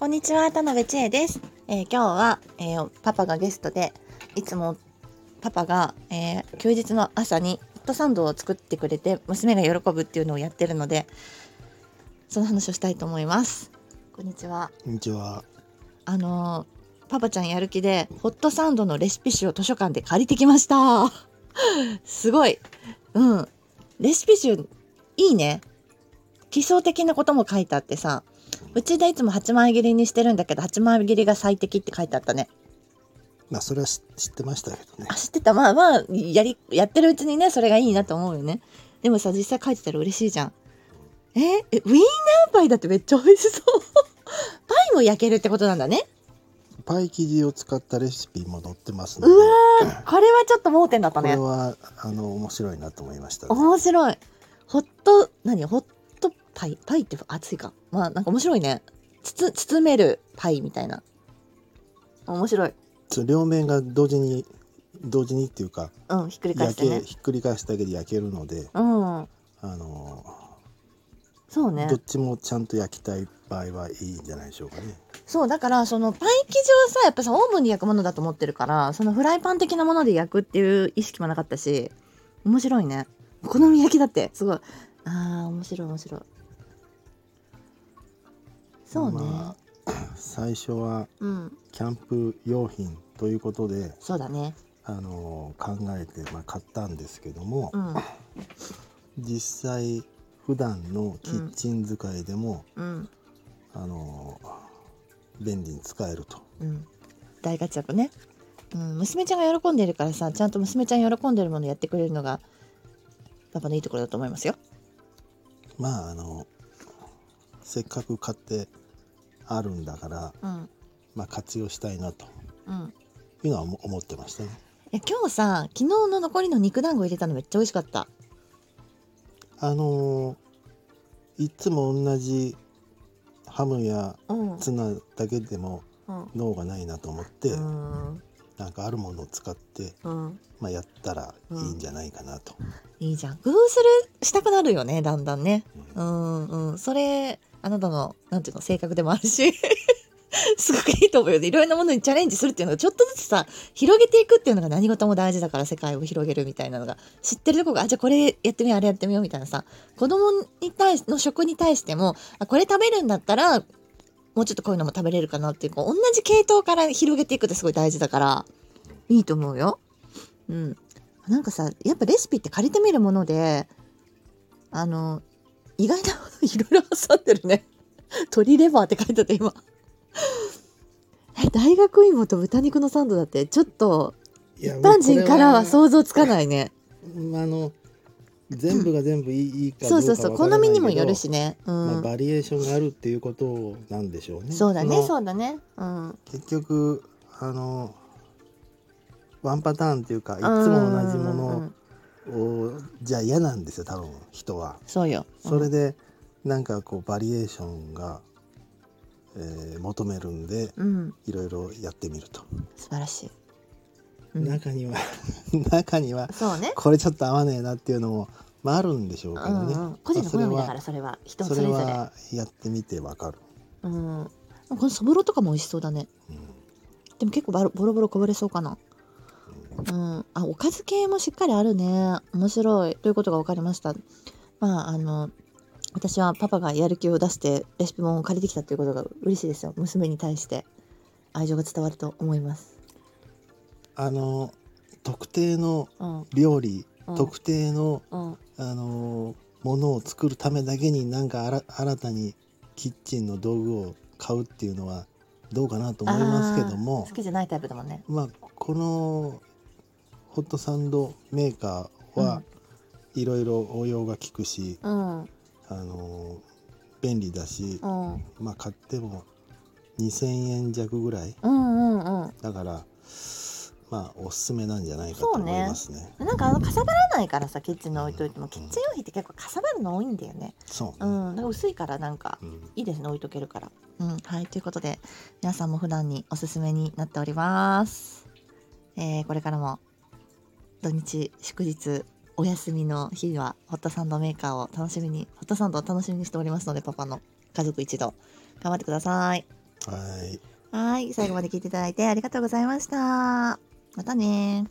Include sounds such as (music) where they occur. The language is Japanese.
こんにちは、田辺千恵です。えー今日は、えーパパがゲストで、いつもパパが、えー休日の朝にホットサンドを作ってくれて、娘が喜ぶっていうのをやってるので、その話をしたいと思います。こんにちは。こんにちは。あのーパパちゃんやる気で、ホットサンドのレシピ集を図書館で借りてきました。(laughs) すごい。うん。レシピ集、いいね。基礎的なことも書いてあってさ、うちでいつも8枚切りにしてるんだけど、8枚切りが最適って書いてあったね。まあそれは知知ってましたけどねあ、。知ってた。まあまあ、やり、やってるうちにね、それがいいなと思うよね。でもさ、実際書いてたら嬉しいじゃん。ええ、ウィーナーパイだってめっちゃ美味しそう。(laughs) パイも焼けるってことなんだね。パイ生地を使ったレシピも載ってますうのわこれはちょっと盲点だったね。これはあの面白いなと思いました、ね。面白い。ホット、何？ホットパイパイって熱いか。まあなんか面白いね。つつ、包めるパイみたいな。面白い。そう両面が同時に同時にっていうかうん、ひっくり返してね。ひっくり返すだけで焼けるので、うん。あのそうねどっ。ちもちゃんと焼きたい場合はいいんじゃないでしょうかね。そう、だから、そのパイ生地をさ、やっぱさ、オーブンで焼くものだと思ってるから、そのフライパン的なもので焼くっていう意識もなかったし、面白いね。お好み焼きだって、すごい。あー、面白い面白い。そうね。まあ最初はうん。キャンプ用品ということで、そうだね。あの考えてまあ買ったんですけども、うん。実際普段のキッチン使いでも、うん。あの便利に使えるとうん。大活躍ね。うん。娘ちゃんが喜んでるからさ、ちゃんと娘ちゃん喜んでるものやってくれるのが、パパのいいところだと思いますよ。まああのせっかく買ってあるんだから、うん。まあ、活用したいなと。うん。いうのは思思ってましたね。いや今日さ昨日の残りの肉団子入れたのめっちゃ美味しかった。あのいつも同じハムやうん。ツナだけでもうん。脳がないなと思って、うん。なんかあるものを使って、うん。まあ、やったらいいんじゃないかなと。いいじゃん。工夫するしたくなるよねだんだんね。うんうん。それあなたのなんていうの性格でもあるし (laughs) すごくいいと思うよねいろんなものにチャレンジするっていうのがちょっとずつさ広げていくっていうのが何事も大事だから世界を広げるみたいなのが知ってるとこがあじゃあこれやってみようあれやってみようみたいなさ子供に対しの食に対してもあこれ食べるんだったらもうちょっとこういうのも食べれるかなっていうこう同じ系統から広げていくってすごい大事だからいいと思うよ。うん。なんかさやっぱレシピって借りてみるものであの意外ないろいろ挟んでるね。(laughs) 鶏レバーって書いてあった今。え大学芋と豚肉のサンドだってちょっと一般人からはう想像つかないね。あの全部が全部いい,、いいかどそううそうそうかわからないけど好みにもよるしね。うまあ、ん。バリエーションがあるっていうことなんでしょうね。そうだねのそうだね。うん。結局あのワンパターンっていうかいつも同じもうんうんのをじゃあ嫌なんですよ多分人は。そうよ。それでなんかこうバリエーションが、えー求めるんでうんいろいろやってみると。素晴らしい。うん中には (laughs) 中にはそうね。これちょっと合わねえなっていうのも、まあ、あるんでしょうけどね。うんうん、個人の好みだからそれは人そそれれぞれ。はやってみてわかる。うん。このそぼろとかも美味しそうだね。うんでも結構ボロボロこぼれそうかな。うん。あ、おかず系もしっかりあるね。面白い。ということが分かりました。まあ、あの、私はパパがやる気を出してレシピ本を借りてきたということが嬉しいですよ。娘に対して愛情が伝わると思います。あの特定のうん。料理、うん特定のうん。あのものを作るためだけになんか新たにキッチンの道具を買うっていうのはどうかなと思いますけども好きじゃないタイプだもんね。まあこのホットサンドメーカーはいろいろ応用が効くし、うん。うん。あの便利だし、うんまあ買っても2,000円弱ぐらいうんうん。だからまあおすすめなんじゃないかと思いますね。なんかあのかさばらないからさキッチンに置いといてもキッチン用品って結構かさばるの多いんだよね。そうね、うんか薄いからなんかうんいいですね置いとけるから。うんはいということで皆さんも普段におすすめになっております。えーこれからも土日祝日お休みの日はホットサンドメーカーを楽しみにホットサンドを楽しみにしておりますのでパパの家族一同頑張ってください。はいはい、最後まで聞いていただいてありがとうございました。またね